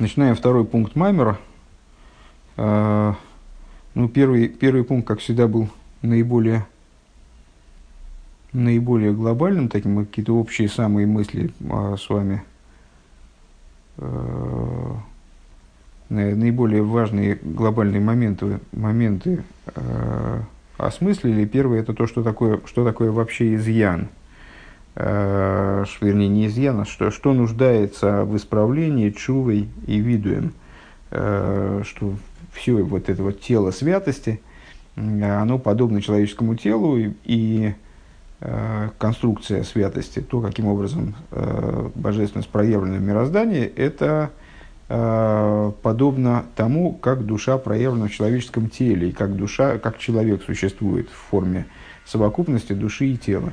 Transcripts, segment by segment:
Начинаем второй пункт Маймера. А, ну, первый, первый пункт, как всегда, был наиболее, наиболее глобальным, таким какие-то общие самые мысли а, с вами, а, наиболее важные глобальные моменты, моменты осмыслили. Первый это то, что такое, что такое вообще изъян – вернее, не изъяна, что, что нуждается в исправлении чувой и видуем, э, что все вот это вот тело святости, оно подобно человеческому телу, и, и э, конструкция святости, то, каким образом э, божественность проявлена в мироздании, это э, подобно тому, как душа проявлена в человеческом теле, и как душа, как человек существует в форме совокупности души и тела.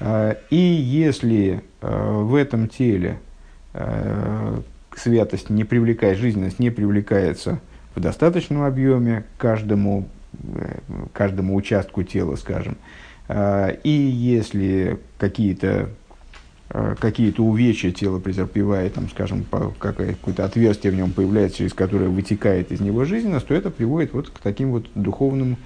А, и если а, в этом теле а, святость не привлекает, жизненность не привлекается в достаточном объеме каждому, э, каждому участку тела, скажем, и если какие-то какие-то увечья тело претерпевает, там, скажем, какое-то отверстие в нем появляется, через которое вытекает из него жизненность, то это приводит вот к таким вот духовным,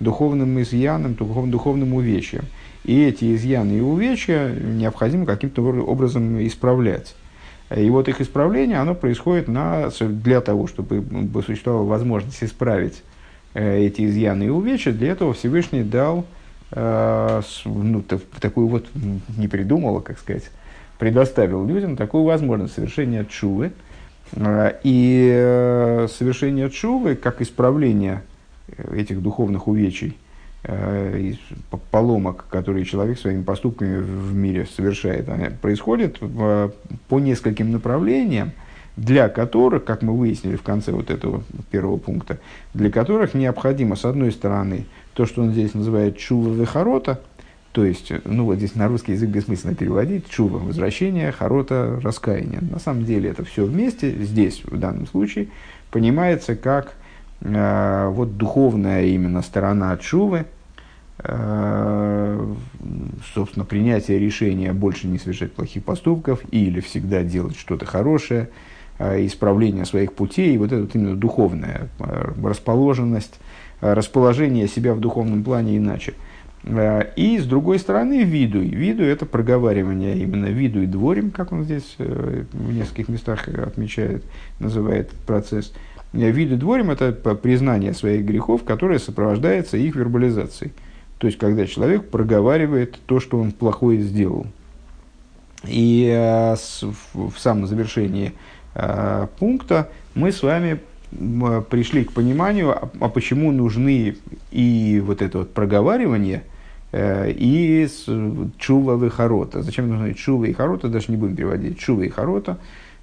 духовным изъянам, духов, духовным увечьям. И эти изъяны и увечья необходимо каким-то образом исправлять. И вот их исправление, оно происходит на, для того, чтобы существовала возможность исправить э, эти изъяны и увечья, для этого Всевышний дал э, ну, такую вот, не придумал, как сказать, предоставил людям такую возможность совершения чувы. Э, и совершение чувы, как исправление этих духовных увечий, Э, поломок, которые человек своими поступками в мире совершает, они происходят по нескольким направлениям, для которых, как мы выяснили в конце вот этого первого пункта, для которых необходимо, с одной стороны, то, что он здесь называет чува вехарота, то есть, ну вот здесь на русский язык бессмысленно переводить, чува – возвращение, харота – раскаяние. На самом деле это все вместе, здесь, в данном случае, понимается как э, вот духовная именно сторона чувы, Э, собственно, принятие решения больше не совершать плохих поступков или всегда делать что-то хорошее, э, исправление своих путей, вот это вот именно духовная э, расположенность, расположение себя в духовном плане иначе. И с другой стороны, видуй. Видуй – это проговаривание именно видуй дворим, как он здесь в нескольких местах отмечает, называет процесс. Видуй дворим – это признание своих грехов, которое сопровождается их вербализацией. То есть, когда человек проговаривает то, что он плохое сделал. И э, в, самом завершении э, пункта мы с вами э, пришли к пониманию, а, а почему нужны и вот это вот проговаривание, э, и чува и харота. Зачем нужны чува и харота, даже не будем переводить. Чува и харота,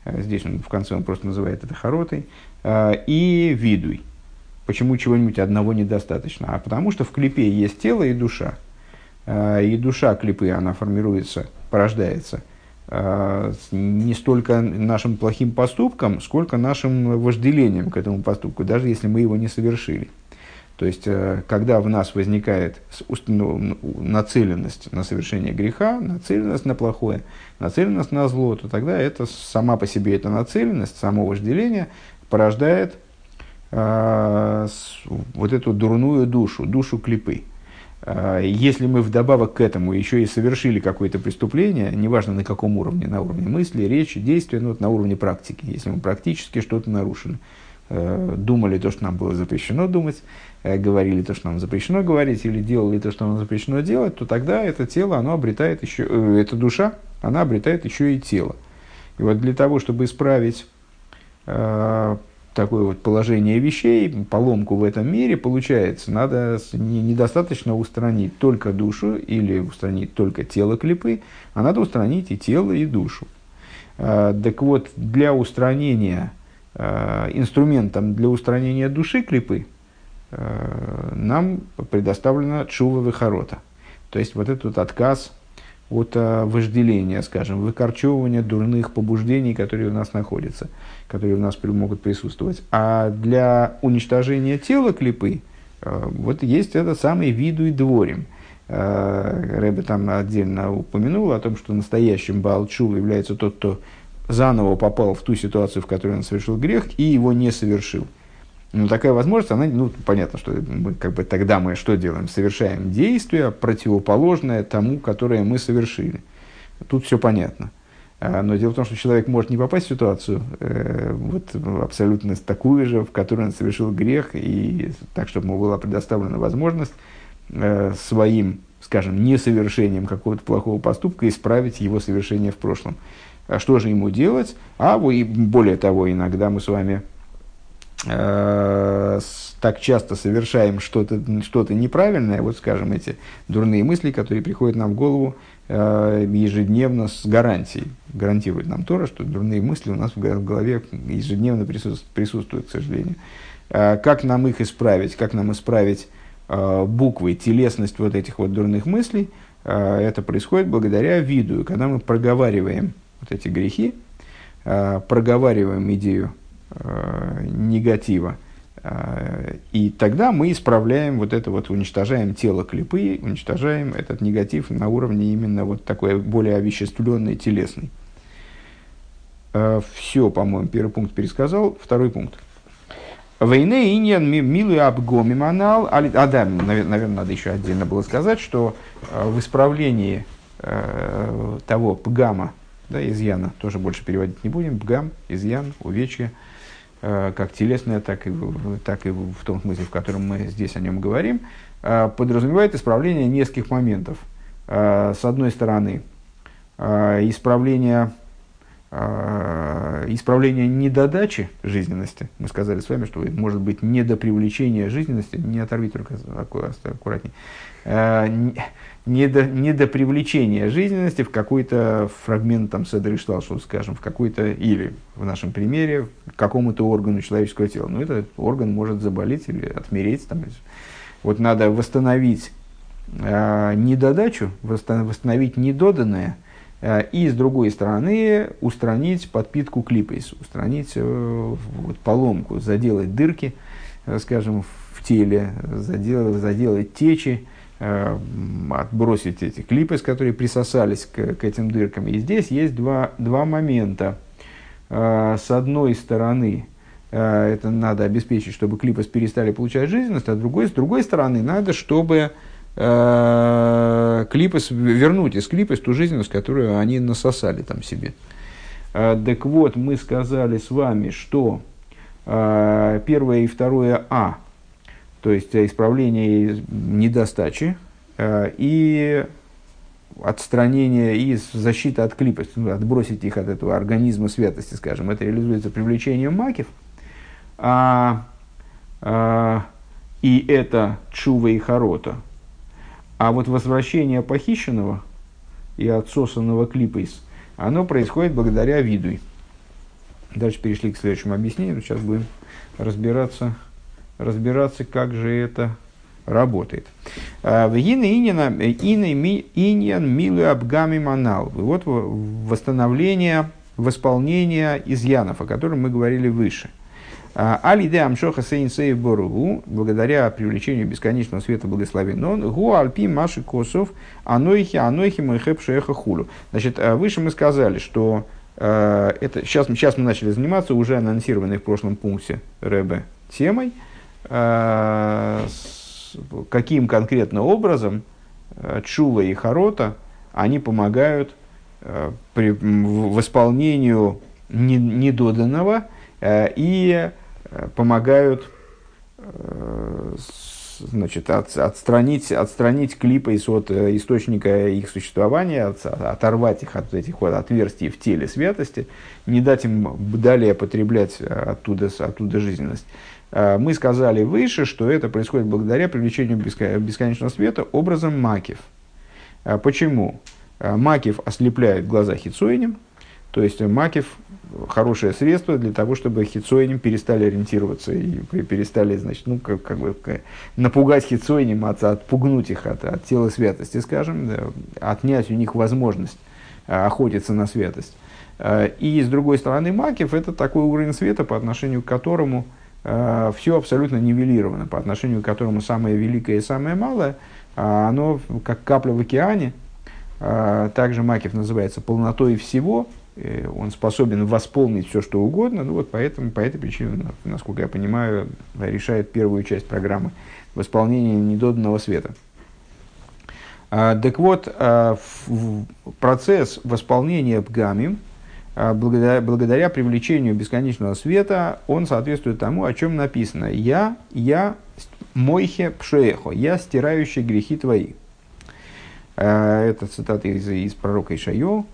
э, здесь он в конце он просто называет это харотой, э, и видуй. Почему чего-нибудь одного недостаточно? А потому что в клипе есть тело и душа. И душа клипы, она формируется, порождается не столько нашим плохим поступком, сколько нашим вожделением к этому поступку, даже если мы его не совершили. То есть, э, когда в нас возникает нацеленность на совершение греха, нацеленность на плохое, нацеленность на зло, то тогда это сама по себе эта нацеленность, само вожделение порождает а, вот эту дурную душу, душу клипы. А, если мы вдобавок к этому еще и совершили какое-то преступление, неважно на каком уровне, на уровне мысли, речи, действия, ну, вот на уровне практики, если мы практически что-то нарушили, э, думали то, что нам было запрещено думать, э, говорили то, что нам запрещено говорить, или делали то, что нам запрещено делать, то тогда это тело, оно обретает еще, э, эта душа, она обретает еще и тело. И вот для того, чтобы исправить такое вот положение вещей, поломку в этом мире, получается, надо недостаточно устранить только душу или устранить только тело клипы, а надо устранить и тело, и душу. А, так вот, для устранения, а, инструментом для устранения души клипы а, нам предоставлена чува вихарота. То есть, вот этот отказ от а, вожделения, скажем, выкорчевывания дурных побуждений, которые у нас находятся, которые у нас могут присутствовать. А для уничтожения тела клипы, а, вот есть этот самый виду и дворим. А, Рэбе там отдельно упомянул о том, что настоящим Баалчул является тот, кто заново попал в ту ситуацию, в которой он совершил грех, и его не совершил. Но такая возможность, она, ну, понятно, что мы, как бы, тогда мы что делаем? Совершаем действие, противоположное тому, которое мы совершили. Тут все понятно. А, но дело в том, что человек может не попасть в ситуацию э, вот, абсолютно такую же, в которой он совершил грех, и так, чтобы ему была предоставлена возможность э, своим, скажем, несовершением какого-то плохого поступка исправить его совершение в прошлом. А что же ему делать? А и более того, иногда мы с вами э, так часто совершаем что-то что неправильное, вот скажем, эти дурные мысли, которые приходят нам в голову э, ежедневно с гарантией. Гарантирует нам Тора, что дурные мысли у нас в голове ежедневно присутствуют, присутствуют к сожалению. Э, как нам их исправить? Как нам исправить э, буквы, телесность вот этих вот дурных мыслей? Э, это происходит благодаря виду, когда мы проговариваем вот эти грехи, э, проговариваем идею негатива, э, и тогда мы исправляем вот это вот, уничтожаем тело клипы, уничтожаем этот негатив на уровне именно вот такой более овеществленный, телесный. Все, по-моему, первый пункт пересказал. Второй пункт. Войны иньян милый обгомиманал. А да, наверное, надо еще отдельно было сказать, что в исправлении того пгама, да, изъяна, тоже больше переводить не будем, бгам, изъян, увечья, э, как телесное, так и, так и в том смысле, в котором мы здесь о нем говорим, э, подразумевает исправление нескольких моментов. Э, с одной стороны, э, исправление, э, исправление недодачи жизненности. Мы сказали с вами, что может быть недопривлечение жизненности, не оторви только аккуратнее. Э, недо, недопривлечение жизненности в какой-то фрагмент там Седриштал, что скажем, в какой-то, или в нашем примере, какому-то органу человеческого тела. Но этот орган может заболеть или отмереть. Там. Вот надо восстановить э, недодачу, восстановить недоданное, и с другой стороны устранить подпитку клипейс, устранить э, вот, поломку, заделать дырки, э, скажем, в теле, заделать, заделать течи, Э, отбросить эти клипы, которые присосались к, к этим дыркам. И здесь есть два, два момента. Э, с одной стороны, э, это надо обеспечить, чтобы клипы перестали получать жизненность, а другой, с другой стороны, надо, чтобы клипы вернуть из клипы ту жизненность, которую они насосали там себе. Так вот, мы сказали с вами, что первое и второе А – то есть э, исправление недостачи э, и отстранение и защита от клипости, ну, отбросить их от этого организма святости, скажем, это реализуется привлечением макив, а, а, и это чува и харота. А вот возвращение похищенного и отсосанного клипейс, оно происходит благодаря виду. Дальше перешли к следующему объяснению, сейчас будем разбираться разбираться, как же это работает. А, иньян милы абгами манал. Вот восстановление, восполнение изъянов, о котором мы говорили выше. А, Алиде амшоха сейн сейв боругу, благодаря привлечению бесконечного света благословен он, гу альпи маши косов, анойхи, анойхи мэхэп шеха хулу. Значит, а, выше мы сказали, что это, сейчас, сейчас мы начали заниматься уже анонсированной в прошлом пункте Рэбе темой – каким конкретно образом Чула и Харота, они помогают при восполнению недоданного и помогают значит, от, отстранить, отстранить клипы от источника их существования, от, оторвать их от этих вот отверстий в теле святости, не дать им далее потреблять оттуда, оттуда жизненность. Э, мы сказали выше, что это происходит благодаря привлечению бесконечного света образом макив. Э, почему? Э, макив ослепляет глаза хитсоинем, то есть макив хорошее средство для того, чтобы хитсоинем перестали ориентироваться и перестали, значит, ну, как, как бы напугать хитсоинем, от, отпугнуть их от, от тела святости, скажем, да, отнять у них возможность охотиться на святость. И с другой стороны, макив это такой уровень света, по отношению к которому Э, все абсолютно нивелировано, по отношению к которому самое великое и самое малое, а оно как капля в океане, также Макев называется полнотой всего, он способен восполнить все, что угодно, ну вот поэтому, по этой причине, насколько я понимаю, решает первую часть программы восполнения недоданного света. А, так вот, а, процесс восполнения пгами, а, благодаря, благодаря привлечению бесконечного света, он соответствует тому, о чем написано. «Я, я, мойхе пшеехо, я стирающий грехи твои». Это цитата из, из пророка Ишайо.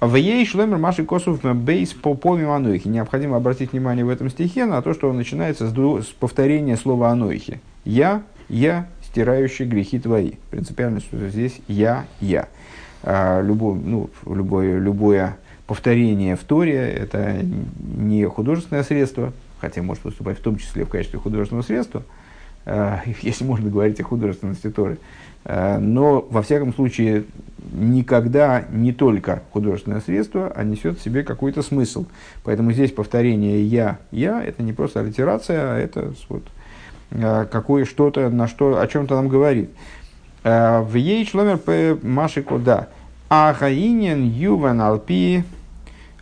В ей шлемер Маши Косов бейс по помимо Анойхи. Необходимо обратить внимание в этом стихе на то, что он начинается с, с повторения слова Анойхи. Я, я, стирающий грехи твои. Принципиально, что здесь я, я. А, любое, ну, любое, любое повторение в Торе – это не художественное средство, хотя может выступать в том числе в качестве художественного средства, если можно говорить о художественности Торы. А, но, во всяком случае, никогда не только художественное средство, а несет в себе какой-то смысл. Поэтому здесь повторение «я», «я» – это не просто аллитерация, а это вот, Э, какое что-то, на что, о чем-то нам говорит. Э, в ей п маши кода. А хаинен юван алпи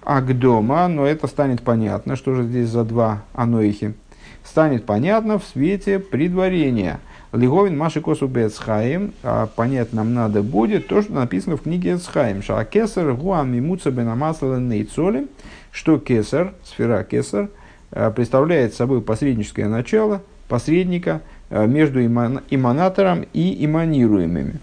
агдома, но это станет понятно, что же здесь за два аноихи. Станет понятно в свете предварения. Лиговин Маши Косу Бецхаим, а понять нам надо будет то, что написано в книге Эцхаим. Шакесар Гуам Мимуца Бенамасла Нейцоли, что Кесар, сфера Кесар, э, представляет собой посредническое начало – посредника э, между иманатором и иманируемыми.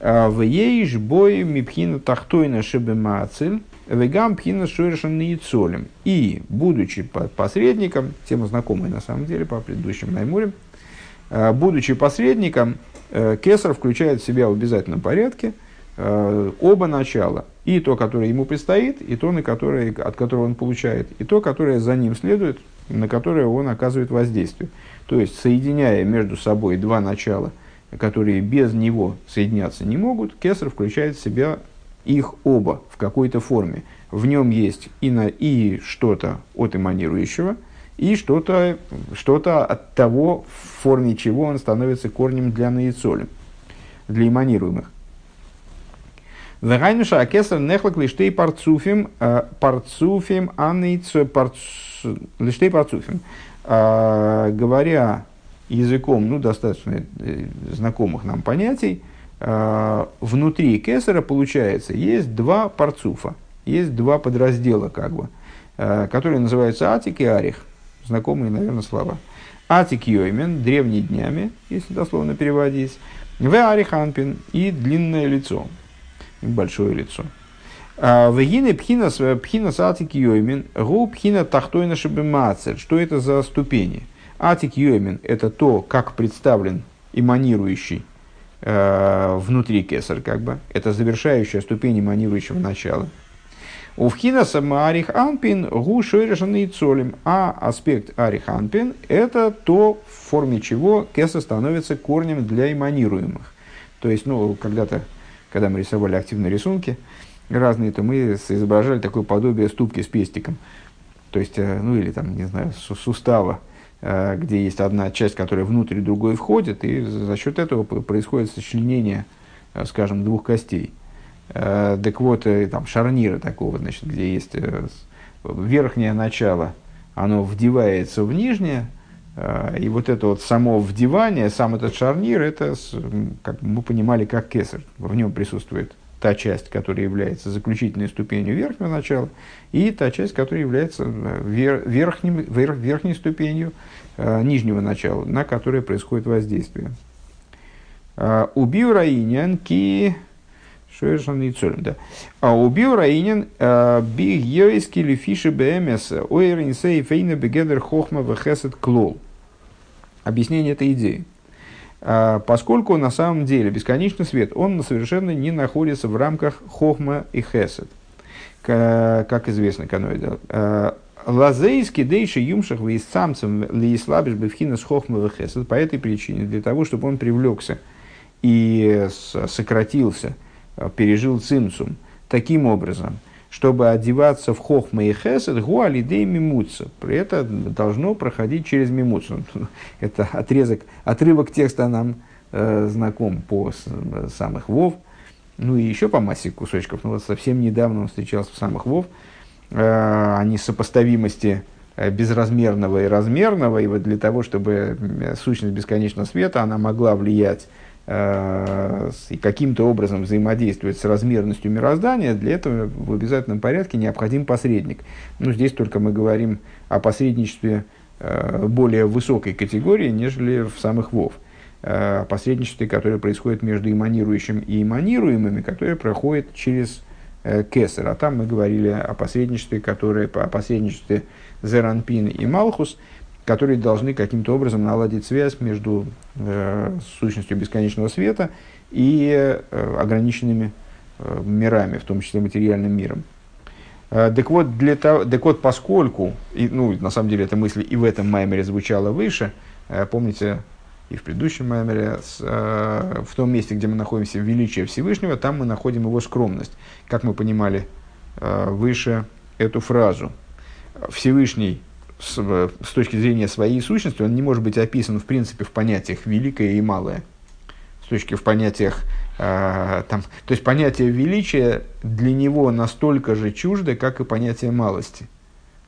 Э, в ейш бой мипхина тахтойна шебемацель, вегам пхина шурешен яйцолем. И, будучи посредником, тема знакомая на самом деле по предыдущим Наймурям, э, будучи посредником, Кесар включает в себя в обязательном порядке оба начала. И то, которое ему предстоит, и то, на которое, от которого он получает, и то, которое за ним следует, на которое он оказывает воздействие. То есть, соединяя между собой два начала, которые без него соединяться не могут, кесар включает в себя их оба в какой-то форме. В нем есть и, на, и что-то от эманирующего, и что-то что от того, в форме чего он становится корнем для наицоли, для эманируемых. Вегайнуша акесар нехлак лиштей парцуфим, э, парцуфим анейцо, лиштей парцуфим. А, говоря языком ну, достаточно э, знакомых нам понятий, внутри кесара, получается, есть два парцуфа, есть два подраздела, как бы, а, которые называются атик и арих, знакомые, наверное, слова. Атик йоймен, древние днями, если дословно переводить, в ариханпин и длинное лицо, большое лицо. Вегины пхина пхина атик йоймин, гу пхина тахтойна шабемацель. Что это за ступени? Атик йоймин – это то, как представлен эманирующий э, внутри кесар, как бы. Это завершающая ступень эманирующего начала. У вхина сама арих анпин гу шойрешан цолем. А аспект арих анпин – это то, в форме чего кесар становится корнем для эманируемых. То есть, ну, когда-то, когда мы рисовали активные рисунки, разные, то мы изображали такое подобие ступки с пестиком. То есть, э, ну или там, не знаю, сустава, где есть одна часть, которая внутрь другой входит, и за счет этого происходит сочленение, э, скажем, двух костей. Так вот, там шарнира такого, значит, где есть верхнее начало, оно вдевается в нижнее, и вот это вот само вдевание, сам этот шарнир, это, как мы понимали, как кесар, в нем присутствует та часть, которая является заключительной ступенью верхнего начала, и та часть, которая является э, вер, верхним, вер, верхней ступенью э, нижнего начала, на которое происходит воздействие. Э, убил Раинян ки... Да. А убил Раинин э, биг йойски лифиши бмс ойринсей фейна бегедер хохма вехесет клол. Объяснение этой идеи. А, поскольку на самом деле бесконечный свет, он совершенно не находится в рамках хохма и хесед, как известно каноида. А, Лазейский дейши юмшах ли слабишь бифхина с хохма и хесед по этой причине, для того, чтобы он привлекся и сократился, пережил цимцум таким образом – чтобы одеваться в хохма и хесед, гуалидей мимуца. Это должно проходить через мимуцу. Это отрезок, отрывок текста нам э, знаком по самых вов. ну и еще по массе кусочков. Ну вот совсем недавно он встречался в самых Вов, э, они сопоставимости э, безразмерного и размерного, и вот для того, чтобы сущность бесконечного света, она могла влиять и каким-то образом взаимодействовать с размерностью мироздания, для этого в обязательном порядке необходим посредник. Ну, здесь только мы говорим о посредничестве э, более высокой категории, нежели в самых Вов. Э, посредничестве, которое происходит между эманирующим и эманируемыми, которое проходит через э, Кесар. А там мы говорили о посредничестве, которое, о посредничестве Зеранпин и Малхус, которые должны каким-то образом наладить связь между э, сущностью бесконечного света и э, ограниченными э, мирами, в том числе материальным миром. Э, так вот, для того, так вот, поскольку, и, ну, на самом деле эта мысль и в этом маймере звучала выше, э, помните, и в предыдущем маймере, с, э, в том месте, где мы находимся в величии Всевышнего, там мы находим его скромность. Как мы понимали э, выше эту фразу. Всевышний с, с точки зрения своей сущности, он не может быть описан в принципе в понятиях великое и малое. С точки в понятиях э, там, то есть понятие величия для него настолько же чуждо, как и понятие малости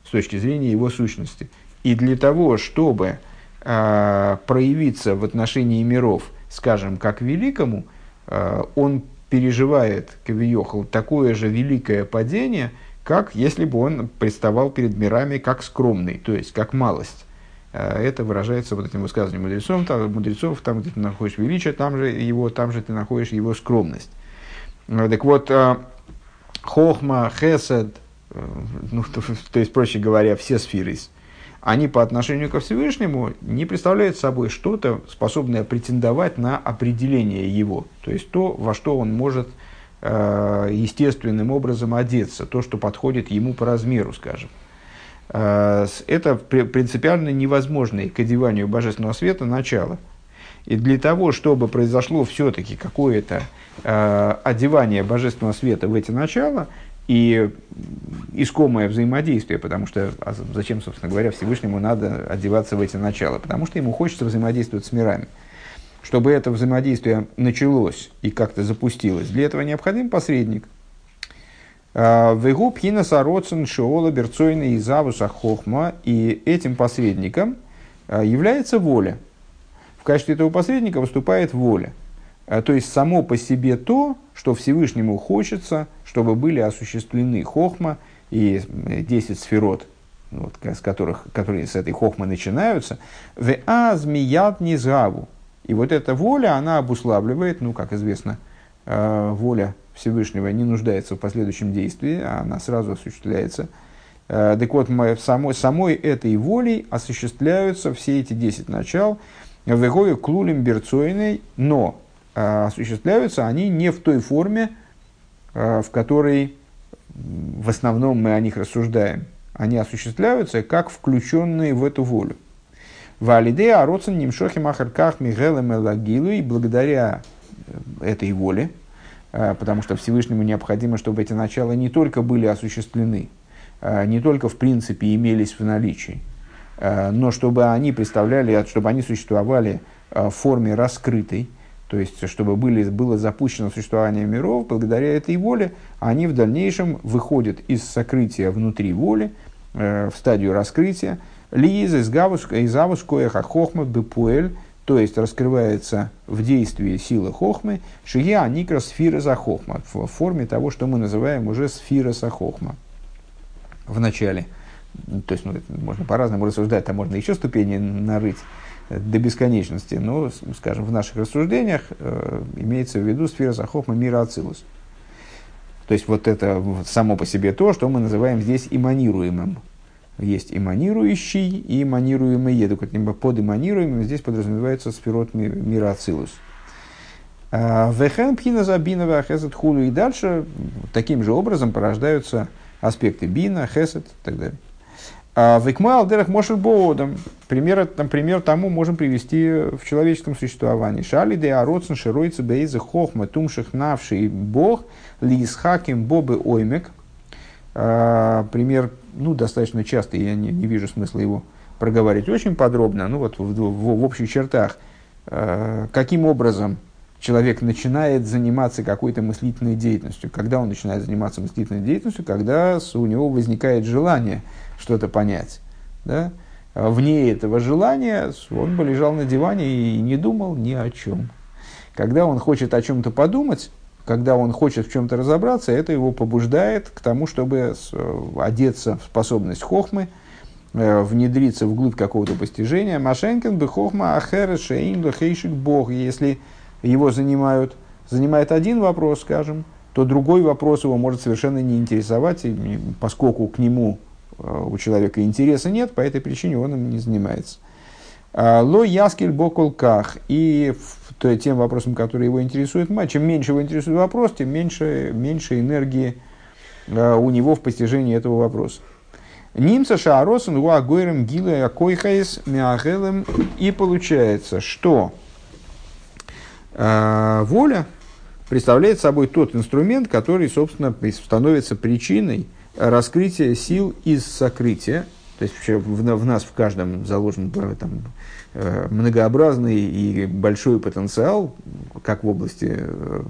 с точки зрения его сущности. И для того, чтобы э, проявиться в отношении миров, скажем, как великому, э, он переживает, Кавиохал, такое же великое падение, как если бы он представал перед мирами как скромный, то есть как малость. Э, это выражается вот этим высказыванием мудрецов, там, мудрецов, там, где ты находишь величие, там же его, там же ты находишь его скромность. Э, так вот, э, хохма, хесед, ну, то, то есть, проще говоря, все сферы они по отношению ко Всевышнему не представляют собой что-то, способное претендовать на определение его, то есть то, во что он может э, естественным образом одеться, то, что подходит ему по размеру, скажем. Э, это принципиально невозможное к одеванию божественного света начало. И для того, чтобы произошло все-таки какое-то э, одевание божественного света в эти начала, и искомое взаимодействие, потому что а зачем, собственно говоря, Всевышнему надо одеваться в эти начала? Потому что ему хочется взаимодействовать с мирами. Чтобы это взаимодействие началось и как-то запустилось, для этого необходим посредник. А, Вегу пхина сароцин шиола берцойна и завуса хохма, и этим посредником а, является воля. В качестве этого посредника выступает воля. То есть само по себе то, что Всевышнему хочется, чтобы были осуществлены хохма и 10 сферот, вот, с которых, которые с этой хохмы начинаются, в азмият низгаву. И вот эта воля, она обуславливает, ну, как известно, э, воля Всевышнего не нуждается в последующем действии, а она сразу осуществляется. Э, так вот, самой, самой этой волей осуществляются все эти 10 начал, в клулем берцойной, но а, осуществляются они не в той форме, в которой в основном мы о них рассуждаем. Они осуществляются как включенные в эту волю. Валиде Ароцин Нимшохи Махарках Мигелем Элагилу и благодаря э, этой воле, а, потому что Всевышнему необходимо, чтобы эти начала не только были осуществлены, не только в принципе имелись в наличии, но чтобы они представляли, чтобы они существовали в форме раскрытой, то есть, чтобы были, было запущено существование миров, благодаря этой воле, они в дальнейшем выходят из сокрытия внутри воли э, в стадию раскрытия. Лиза из авускоя хохма бепуэль, то есть раскрывается в действии силы хохмы, шия никра сфира за хохма, в форме того, что мы называем уже сфира за хохма. В начале. То есть, ну, можно по-разному рассуждать, там можно еще ступени нарыть до бесконечности. Но, скажем, в наших рассуждениях э, имеется в виду сфера Захохма мира Ацилус. То есть вот это само по себе то, что мы называем здесь иманируемым. Есть иманирующий и иманируемый еду. Под иманируемым здесь подразумевается сферот мира Ацилус. А, Вехен пхина хесед хулу. И дальше таким же образом порождаются аспекты бина, хесед и так далее. А Викмал дерах мошель боодом. Пример, например, тому можем привести в человеческом существовании. Шали де ароцен широйца бейза хохма тумших навший бог лисхаким бобы оймек. А, пример, ну, достаточно часто, я не, не вижу смысла его проговаривать очень подробно, ну, вот в, в, в общих чертах. А, каким образом человек начинает заниматься какой-то мыслительной деятельностью. Когда он начинает заниматься мыслительной деятельностью? Когда у него возникает желание что-то понять. Да? Вне этого желания он бы лежал на диване и не думал ни о чем. Когда он хочет о чем-то подумать, когда он хочет в чем-то разобраться, это его побуждает к тому, чтобы одеться в способность хохмы, э, внедриться вглубь какого-то постижения. Машенкин бы хохма ахера шейн хейшик бог. Если его занимают, занимает один вопрос, скажем, то другой вопрос его может совершенно не интересовать, поскольку к нему э, у человека интереса нет, по этой причине он им не занимается. А, Ло яскель боколках. И то, тем вопросом, который его интересует, чем меньше его интересует вопрос, тем меньше, меньше энергии э, у него в постижении этого вопроса. Нимца шааросен гуагойрем гиле акойхайс миагелем. И получается, что э, воля представляет собой тот инструмент, который, собственно, становится причиной раскрытия сил из сокрытия, то есть в, в нас в каждом заложен там, э, многообразный и большой потенциал, как в области э,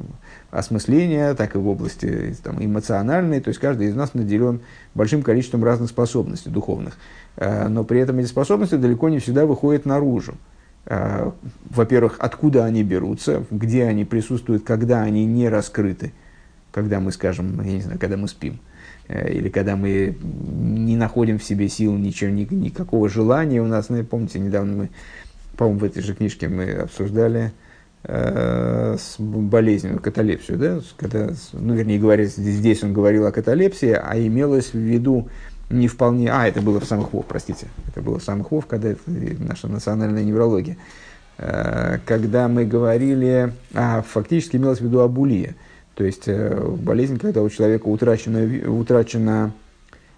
осмысления, так и в области там, эмоциональной. То есть каждый из нас наделен большим количеством разных способностей духовных. Э, но при этом эти способности далеко не всегда выходят наружу. Во-первых, откуда они берутся, где они присутствуют, когда они не раскрыты, когда мы, скажем, я не знаю, когда мы спим. Э, или когда мы не находим в себе сил, ничего, ни, никакого желания у нас. Ну, помните, недавно мы, по-моему, в этой же книжке мы обсуждали э, с болезнью, каталепсию, да, когда, ну, вернее говоря, здесь он говорил о каталепсии, а имелось в виду не вполне, а, это было в самых вов, простите, это было в самых вов, когда это наша национальная неврология, э, когда мы говорили, а, фактически имелось в виду абулия, то есть э, болезнь, когда у человека утрачена, утрачена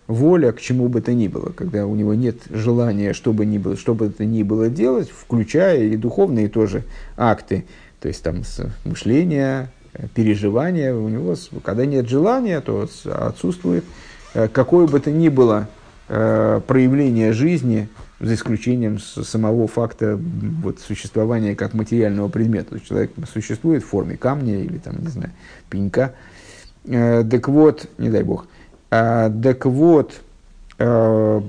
воля к чему бы то ни было, когда у него нет желания, что бы, ни было, что бы то ни было делать, включая и духовные тоже акты, то есть там мышление, э, переживания, у него, когда нет желания, то отсутствует э, какое бы то ни было проявление жизни, за исключением самого факта вот, существования как материального предмета. То есть человек существует в форме камня или там, не знаю, пенька. Э, так вот, не дай бог, э, так вот, э,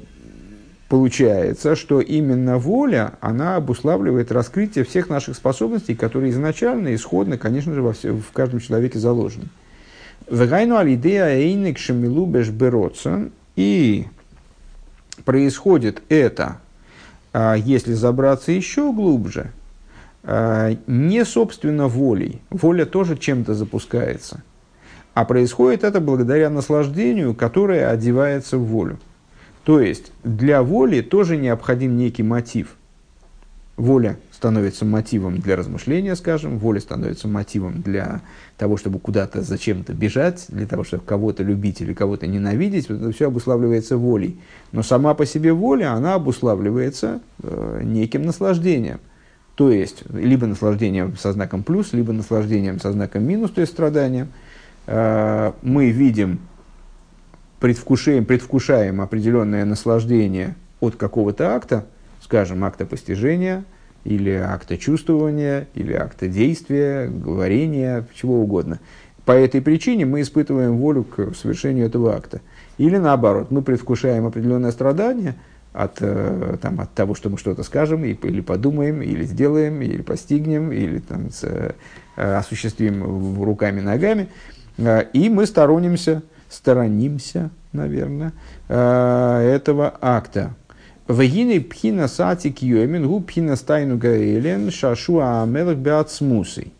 получается, что именно воля, она обуславливает раскрытие всех наших способностей, которые изначально, исходно, конечно же, во все, в каждом человеке заложены. Вегайну алидея эйник шамилу бешберотсон. И происходит это, а, если забраться еще глубже, а, не собственно волей. Воля тоже чем-то запускается. А происходит это благодаря наслаждению, которое одевается в волю. То есть для воли тоже необходим некий мотив. Воля становится мотивом для размышления, скажем, воля становится мотивом для того, чтобы куда-то зачем-то бежать, для того, чтобы кого-то любить или кого-то ненавидеть, это все обуславливается волей. Но сама по себе воля, она обуславливается э, неким наслаждением. То есть, либо наслаждением со знаком плюс, либо наслаждением со знаком минус, то есть страданием. Э, мы видим, предвкушаем, предвкушаем определенное наслаждение от какого-то акта, скажем, акта постижения – или акта чувствования, или акта действия, говорения, чего угодно. По этой причине мы испытываем волю к совершению этого акта. Или наоборот, мы предвкушаем определенное страдание от, э, там, от того, что мы что-то скажем, или подумаем, или сделаем, или постигнем, или там, с, э, осуществим руками, ногами. Э, и мы сторонимся, сторонимся, наверное, этого акта. Вагины пхина сатик йомин гу пхина стайну гаэлен шашуа амелах беацмусой.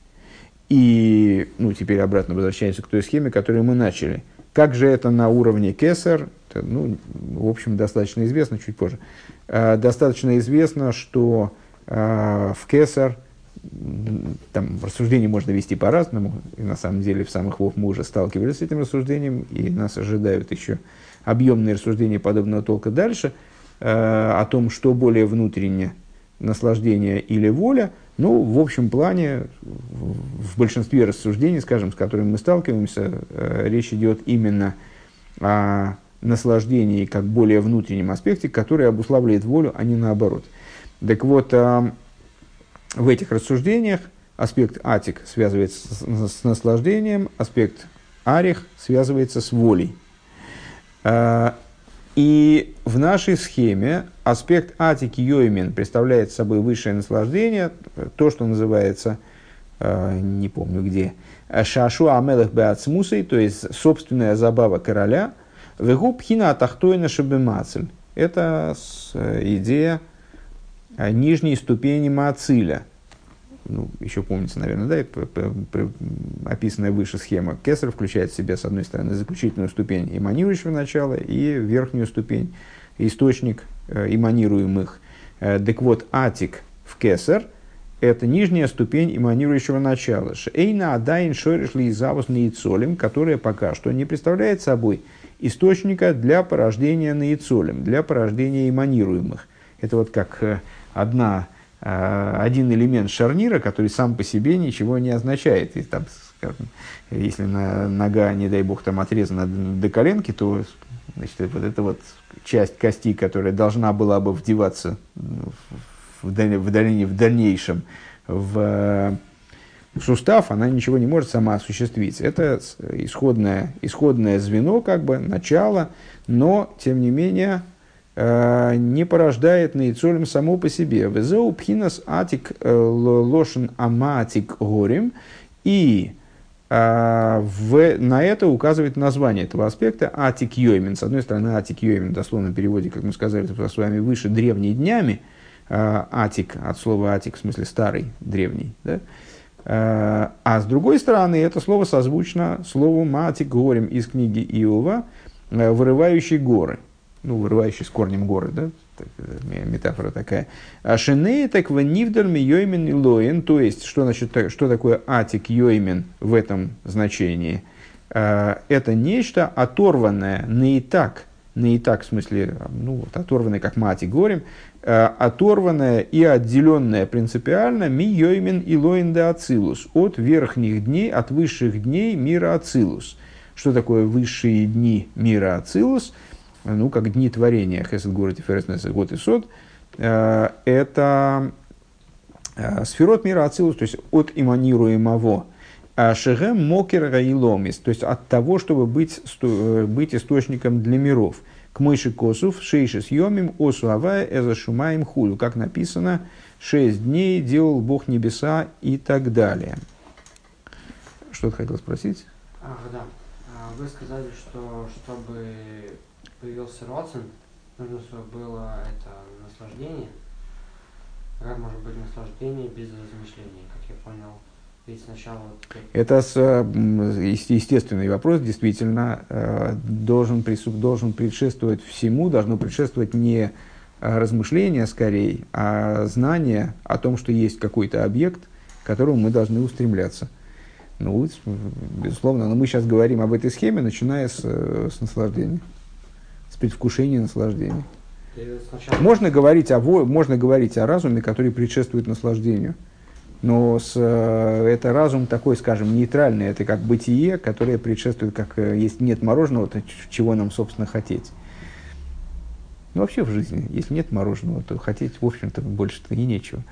И, ну, теперь обратно возвращаемся к той схеме, которую мы начали. Как же это на уровне кесар? Ну, в общем, достаточно известно, чуть позже. Э, достаточно известно, что э, в кесар там рассуждение можно вести по-разному, и на самом деле в самых вов мы уже сталкивались с этим рассуждением, и нас ожидают еще объемные рассуждения подобного толка дальше – о том, что более внутреннее, наслаждение или воля, ну, в общем плане, в большинстве рассуждений, скажем, с которыми мы сталкиваемся, э, речь идет именно о наслаждении как более внутреннем аспекте, который обуславливает волю, а не наоборот. Так вот, э, в этих рассуждениях аспект атик связывается с наслаждением, аспект арих связывается с волей. И в нашей схеме аспект атик йоймин представляет собой высшее наслаждение, то, что называется, а, не помню где, шашу амелах беацмусой, то есть собственная забава короля, вегу пхина атахтойна шабемацель. Это идея нижней ступени Маациля – ну, еще помнится, наверное, да, описанная выше схема. Кесар включает в себя, с одной стороны, заключительную ступень эманирующего начала и верхнюю ступень, источник э, эманируемых. Э, так вот, атик в кесар – это нижняя ступень эманирующего начала. Эйна адайн шориш ли завус наицолем, которая пока что не представляет собой источника для порождения наицолем, для порождения эманируемых. Это вот как э, одна один элемент шарнира, который сам по себе ничего не означает. И, там, скажем, если на, нога, не дай бог, там отрезана до коленки, то значит, вот эта вот часть кости, которая должна была бы вдеваться в, даль, в, даль, в дальнейшем в сустав, она ничего не может сама осуществить. Это исходное, исходное звено, как бы, начало, но, тем не менее, Э, не порождает наицолем само по себе. Везеу пхинас атик э, лошен аматик горем. И э, в, на это указывает название этого аспекта атик йоймин. С одной стороны, атик йоймин, дословно переводе, как мы сказали с вами выше, древние днями. Атик, от слова атик, в смысле старый, древний. Да? А с другой стороны, это слово созвучно слову матик горем из книги Иова, вырывающий горы ну, вырывающий с корнем горы, да, так, э, метафора такая. А шиней так в нивдаль йоймен и лоин, то есть, что, значит, что такое атик йоймен в этом значении? А, это нечто оторванное на и так, на и так, в смысле, ну, вот, оторванное, как мати говорим, а, оторванное и отделенное принципиально ми йоймен и лоин де ацилус, от верхних дней, от высших дней мира ацилус. Что такое высшие дни мира ацилус? – ну, как дни творения, Хесед Город и Ферес год и Сот, э, это э, сферот мира Ацилус, то есть от иманируемого. А Шегем Мокер Раиломис, то есть от того, чтобы быть, э, быть источником для миров. К Мойши Косов, Шейши Йомим, Осу Авая, Эза Шумаем Худу. Как написано, шесть дней делал Бог небеса и так далее. Что ты хотел спросить? А, да. Вы сказали, что чтобы появился Родсон, нужно, чтобы было это наслаждение. Как может быть наслаждение без размышления, как я понял? Ведь сначала... Это естественный вопрос, действительно, э, должен, должен предшествовать всему, должно предшествовать не размышление скорее, а знание о том, что есть какой-то объект, к которому мы должны устремляться. Ну, безусловно, но мы сейчас говорим об этой схеме, начиная с, э, с наслаждения предвкушение наслаждения. Можно говорить, о, можно говорить о разуме, который предшествует наслаждению. Но с, э, это разум такой, скажем, нейтральный. Это как бытие, которое предшествует, как э, есть нет мороженого, то чего нам, собственно, хотеть. Ну, вообще в жизни, если нет мороженого, то хотеть, в общем-то, больше-то и нечего.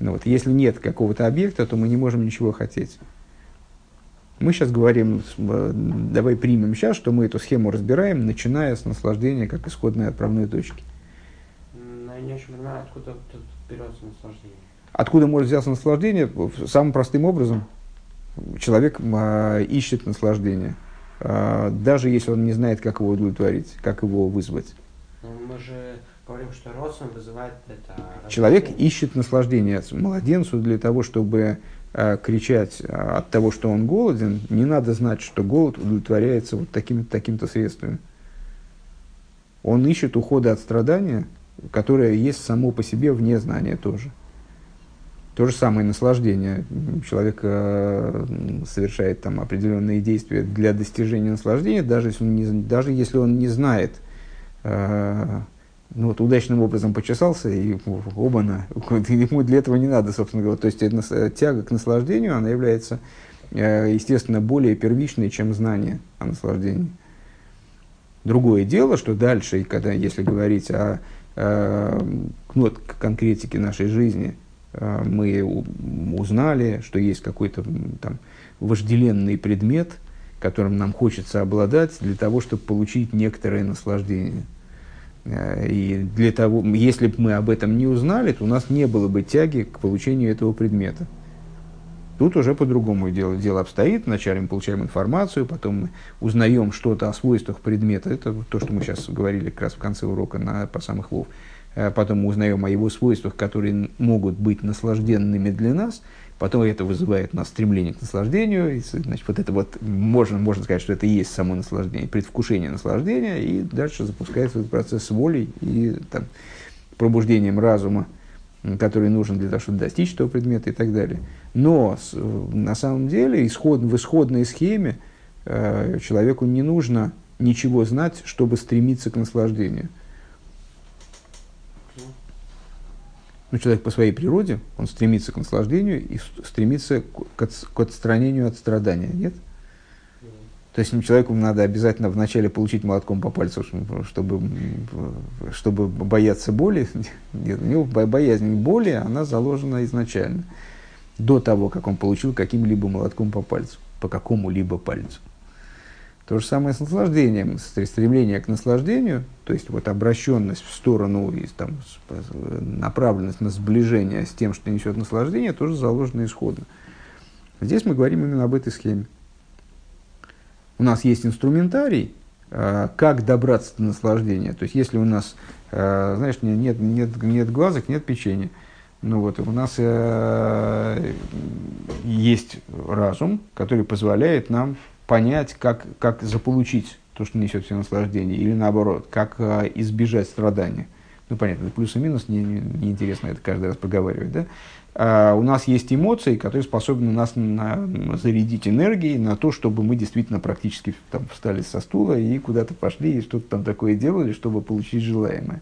Ну, вот, если нет какого-то объекта, то мы не можем ничего хотеть. Мы сейчас говорим, э, давай примем сейчас, что мы эту схему разбираем, начиная с наслаждения как исходной отправной точки. Но я не очень понимаю, откуда тут берется наслаждение. Откуда может взяться наслаждение? Самым простым образом. Человек а, ищет наслаждение, а, даже если он не знает, как его удовлетворить, как его вызвать. Но мы же говорим, что родственник вызывает это... Человек ищет наслаждение младенцу для того, чтобы Э, кричать э, от того, что он голоден, не надо знать, что голод удовлетворяется вот такими-то такими соредствами. Он ищет ухода от страдания, которое есть само по себе вне знания тоже. То же самое наслаждение. Человек э, совершает там определенные действия для достижения наслаждения, даже если он не, даже если он не знает, э, ну, вот удачным образом почесался, и оба-на, ему для этого не надо, собственно говоря. То есть, это, тяга к наслаждению, она является, э, естественно, более первичной, чем знание о наслаждении. Другое дело, что дальше, когда, если говорить о, о ну, вот, конкретике нашей жизни, э, мы узнали, что есть какой-то там вожделенный предмет, которым нам хочется обладать для того, чтобы получить некоторое наслаждение. Э, и для того, если бы мы об этом не узнали, то у нас не было бы тяги к получению этого предмета. Тут уже по-другому дело, дело обстоит. Вначале мы получаем информацию, потом мы узнаем что-то о свойствах предмета. Это то, что мы сейчас говорили как раз в конце урока на, по самых вов. Э, потом мы узнаем о его свойствах, которые могут быть наслажденными для нас. Потом это вызывает у нас стремление к наслаждению. И, значит, вот это вот, можно, можно сказать, что это и есть само наслаждение, предвкушение наслаждения. И дальше запускается этот процесс с волей и там, пробуждением разума который нужен для того, чтобы достичь этого предмета и так далее. Но на самом деле исход, в исходной схеме э, человеку не нужно ничего знать, чтобы стремиться к наслаждению. Но человек по своей природе, он стремится к наслаждению и стремится к, к отстранению от страдания, нет? То есть человеку надо обязательно вначале получить молотком по пальцу, чтобы, чтобы бояться боли. Нет, у него боязнь боли, она заложена изначально, до того, как он получил каким-либо молотком по пальцу, по какому-либо пальцу. То же самое с наслаждением, стремление к наслаждению, то есть вот обращенность в сторону, и, там, направленность на сближение с тем, что несет наслаждение, тоже заложено исходно. Здесь мы говорим именно об этой схеме у нас есть инструментарий, э, как добраться до наслаждения. То есть, если у нас, э, знаешь, нет, нет, нет глазок, нет печенья, ну вот, у нас э, есть разум, который позволяет нам понять, как, как заполучить то, что несет все наслаждение, или наоборот, как избежать страдания. Ну, понятно, плюс и минус, неинтересно не, не это каждый раз проговаривать, да? А у нас есть эмоции, которые способны нас на, зарядить энергией на то, чтобы мы действительно практически там, встали со стула и куда-то пошли, и что-то там такое делали, чтобы получить желаемое.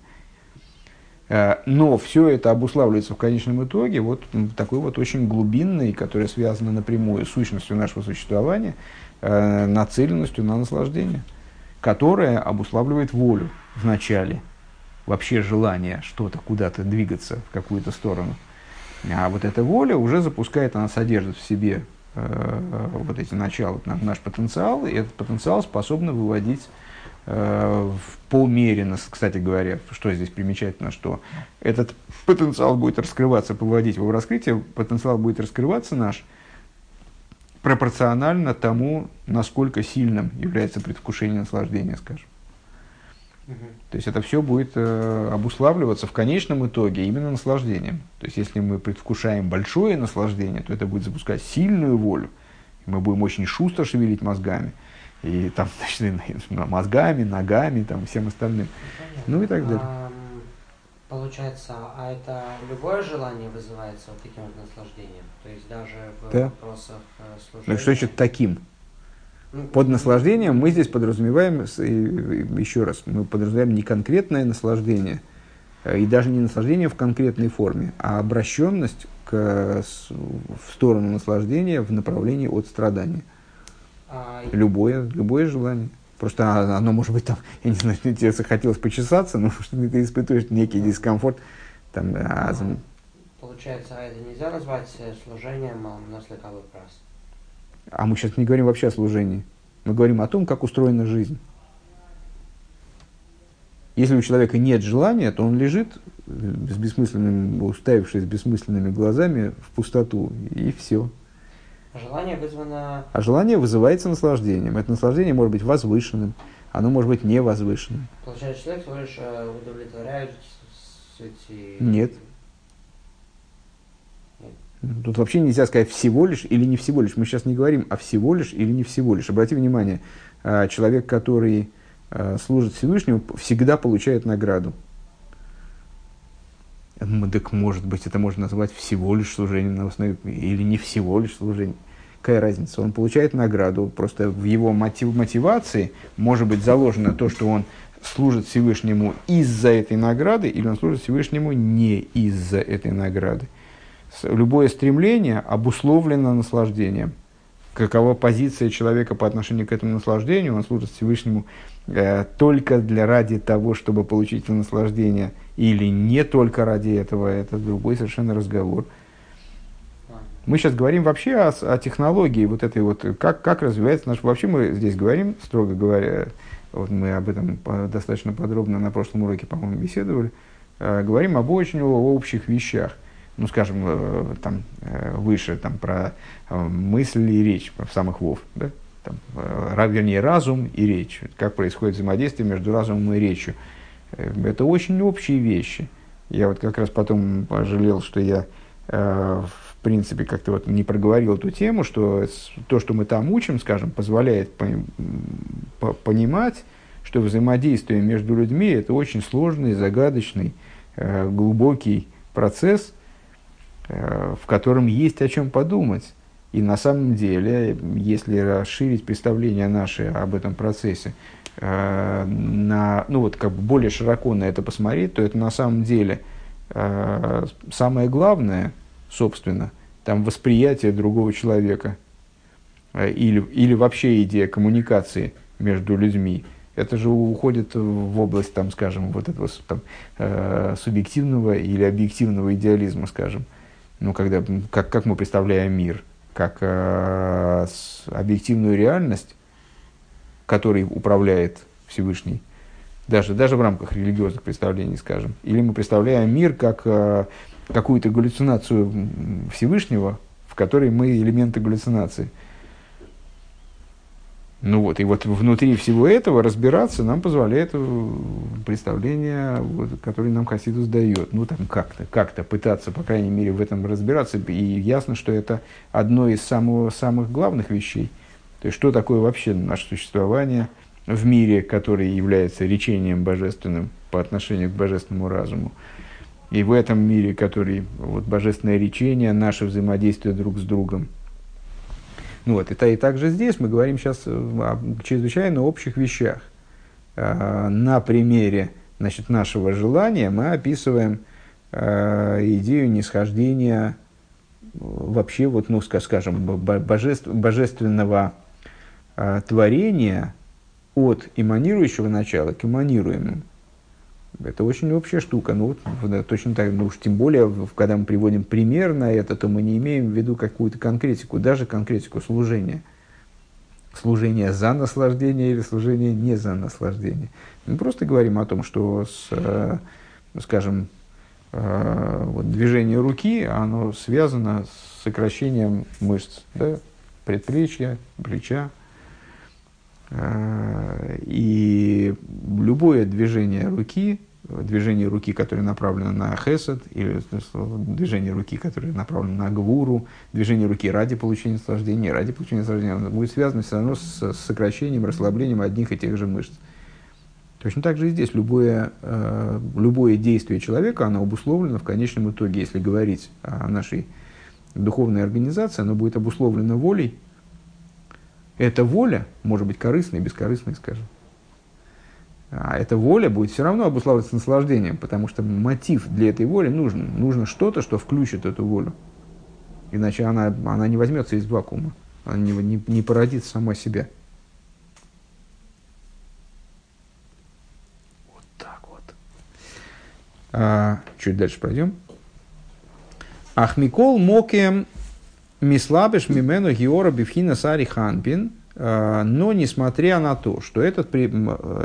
А, но все это обуславливается в конечном итоге вот такой вот очень глубинной, которая связана напрямую с сущностью нашего существования, а, нацеленностью на наслаждение, которая обуславливает волю в начале, вообще желание что-то, куда-то двигаться в какую-то сторону – а вот эта воля уже запускает, она содержит в себе э, вот эти начала, наш потенциал, и этот потенциал способен выводить э, в полмере, кстати говоря, что здесь примечательно, что этот потенциал будет раскрываться, поводить его в раскрытие, потенциал будет раскрываться наш пропорционально тому, насколько сильным является предвкушение наслаждения, скажем. То есть это все будет э, обуславливаться в конечном итоге именно наслаждением. То есть если мы предвкушаем большое наслаждение, то это будет запускать сильную волю. Мы будем очень шустро шевелить мозгами. И там, значит, мозгами, ногами, там, всем остальным. Ну и так далее. Получается, а это любое желание вызывается вот таким вот наслаждением? То есть даже в да. вопросах служения? Ну что значит таким? Под наслаждением мы здесь подразумеваем, еще раз, мы подразумеваем не конкретное наслаждение, э, и даже не наслаждение в конкретной форме, а обращенность к, в сторону наслаждения в направлении от страдания. А... Любое, любое желание. Просто оно может быть там, я не знаю, тебе захотелось почесаться, но что ты испытываешь некий дискомфорт. Там, а... Получается, а это нельзя назвать э, служением слегкавый раз? А мы сейчас не говорим вообще о служении. Мы говорим о том, как устроена жизнь. Если у человека нет желания, то он лежит с бессмысленным, уставившись бессмысленными глазами в пустоту, и все. Желание вызвано... А желание вызывается наслаждением. Это наслаждение может быть возвышенным, оно может быть невозвышенным. Получается, человек всего лишь э, удовлетворяет эти... Нет. Тут вообще нельзя сказать всего лишь или не всего лишь. Мы сейчас не говорим о всего лишь или не всего лишь. Обрати внимание, а, человек, который а, служит Всевышнему, всегда получает награду. Так может быть, это можно назвать всего лишь служением на основе, или не всего лишь служением. Какая разница? Он получает награду. Просто в его мотив, мотивации может быть заложено то, что он служит Всевышнему из-за этой награды, или он служит Всевышнему не из-за этой награды любое стремление обусловлено наслаждением. Какова позиция человека по отношению к этому наслаждению, он служит Всевышнему только для ради того, чтобы получить наслаждение, или не только ради этого, это другой совершенно разговор – Мы сейчас говорим вообще о, о технологии вот этой вот, как, как развивается наш... Вообще мы здесь говорим, строго говоря, вот мы об этом достаточно подробно на прошлом уроке, по-моему, беседовали, э, говорим об очень общих вещах. Ну, скажем, э, там, э, выше там, про э, мысль и речь, в самых вов, да? Там, э, вернее, разум и речь. Как происходит взаимодействие между разумом и речью. Э, это очень общие вещи. Я вот как раз потом пожалел, что я э, в принципе как-то вот не проговорил эту тему, что то, что мы там учим, скажем, позволяет понимать, что взаимодействие между людьми это очень сложный, загадочный, глубокий процесс, в котором есть о чем подумать. И на самом деле, если расширить представление наше об этом процессе, э, на, ну вот как бы более широко на это посмотреть, то это на самом деле э, самое главное, собственно, там восприятие другого человека э, или, или вообще идея коммуникации между людьми. Это же уходит в область, там, скажем, вот этого там, э, субъективного или объективного идеализма, скажем. Ну, когда, как, как мы представляем мир – как э, объективную реальность, которой управляет Всевышний, даже, даже в рамках религиозных представлений, скажем. Или мы представляем мир как э, какую-то галлюцинацию Всевышнего, в которой мы элементы галлюцинации – ну вот, и вот внутри всего этого разбираться нам позволяет э, представление, вот, которое нам Хасидус дает. Ну, там как-то, как-то пытаться, по крайней мере, в этом разбираться. И ясно, что это одно из самого, самых главных вещей. То есть, что такое вообще наше существование в мире, который является речением божественным по отношению к божественному разуму. И в этом мире, который, вот, божественное речение, наше взаимодействие друг с другом – вот, и, и также здесь мы говорим сейчас о чрезвычайно общих вещах. А, на примере значит, нашего желания мы описываем а, идею нисхождения вообще, вот, ну, скажем, божеств, божественного а, творения от эманирующего начала к эманируемому. Это очень общая штука. Ну, вот, точно так, ну уж тем более, когда мы приводим пример на это, то мы не имеем в виду какую-то конкретику, даже конкретику служения. Служение за наслаждение или служение не за наслаждение. Мы просто говорим о том, что, с, э, скажем, э, вот движение руки, оно связано с сокращением мышц, да, предплечья, плеча, и любое движение руки движение руки, которое направлено на хесед, или движение руки, которое направлено на гвуру, движение руки ради получения наслаждения, ради получения наслаждения, будет связано все равно с сокращением, расслаблением одних и тех же мышц. Точно так же и здесь. Любое, э, любое действие человека, оно обусловлено в конечном итоге, если говорить о нашей духовной организации, оно будет обусловлено волей. Эта воля может быть корыстной, бескорыстной, скажем. А эта воля будет все равно обуславливаться наслаждением, потому что мотив для этой воли нужен. Нужно что-то, что включит эту волю. Иначе она, она не возьмется из вакуума. Она не, не, не породит сама себя. Вот так вот. А, чуть дальше пройдем. Ахмикол мокем мислабеш мимену геора бифхина сари ханпин – а, но несмотря на то, что этот,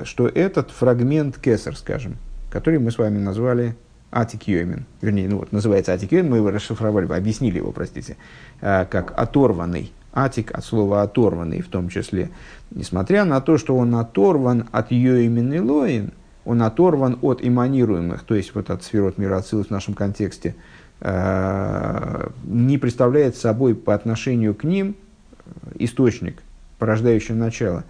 что этот фрагмент кесар, скажем, который мы с вами назвали Атик Йомин, вернее, ну вот, называется Атик Йомин, мы его расшифровали, объяснили его, простите, а, как оторванный, Атик от слова оторванный в том числе, несмотря на то, что он оторван от Йомин и Лоин, он оторван от эманируемых, то есть вот от сферот мира в нашем контексте, не представляет собой по отношению к ним источник – порождающее начало.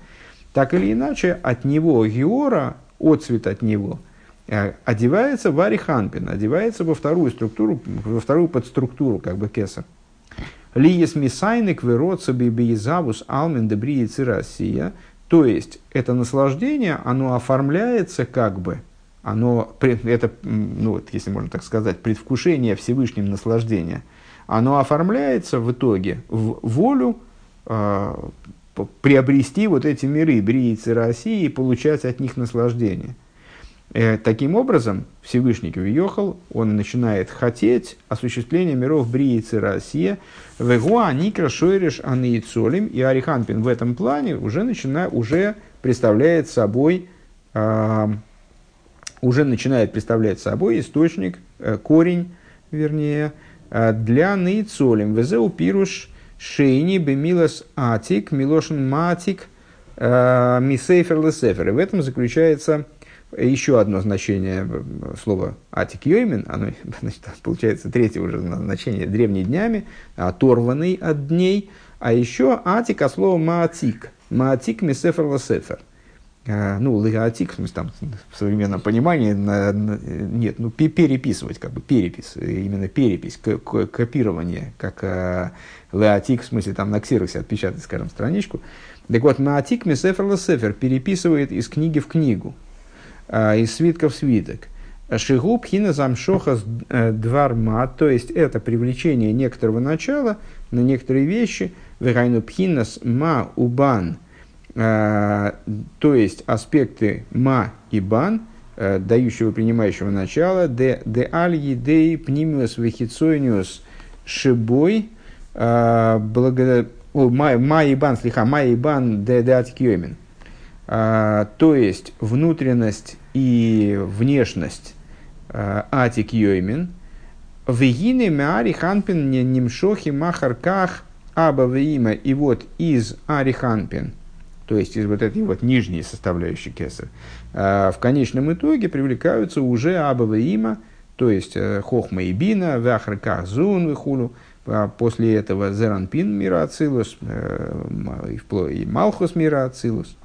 Так или иначе, от него Геора, отцвет от него, э, одевается в Ариханпин, одевается во вторую структуру, во вторую подструктуру, как бы кеса. Лиес мисайник вероца бибиезавус алмен дебрии цирасия. То есть, это наслаждение, оно оформляется как бы, оно, это, ну вот, если можно так сказать, предвкушение Всевышним наслаждения, оно оформляется в итоге в волю, э, приобрести вот эти миры, бриицы России, и получать от них наслаждение. Э, таким образом, Всевышний Кюйохал, он начинает хотеть осуществления миров Бриицы Россия, Вегуа, Никра, Шойриш, Анаицолим, и Ариханпин в этом плане уже, начинает, уже представляет собой э, уже начинает представлять собой источник, э, корень, вернее, э, для наицолим. Везеу пируш шейни бемилас атик, милошин матик, э, мисейфер лесефер. И в этом заключается еще одно значение слова атик йоймин, оно значит, получается третье уже значение древними днями, оторванный от дней, а еще атик от слова маатик, маатик мисефер лесефер. А, ну, логотик, в смысле, там, в современном понимании, на, на, нет, ну, переписывать, как бы, перепись, именно перепись, копирование, как э, в смысле, там, на ксероксе отпечатать, скажем, страничку. Так вот, маатик месефер сефер переписывает из книги в книгу, э, из свитка в свиток. Шигу пхина замшоха дварма, то есть это привлечение некоторого начала на некоторые вещи, вегайну пхинас ма убан – то есть аспекты ма и бан, э, дающего принимающего начала, де, де аль едей пнимиус вехицониус шибой, а, благодаря ма и бан, слиха, ма и бан де де атикьемин. А, то есть внутренность и внешность атик йоймин, Вегины маари ханпин немшохи махарках аба веима. И вот из ариханпин – то есть из вот этой вот нижней составляющей кесар, а, в конечном итоге привлекаются уже абава има, то есть э, хохма и бина, вахраках зун вихулу, а после этого зеранпин мира ацилус, э, и малхус мира ацилус.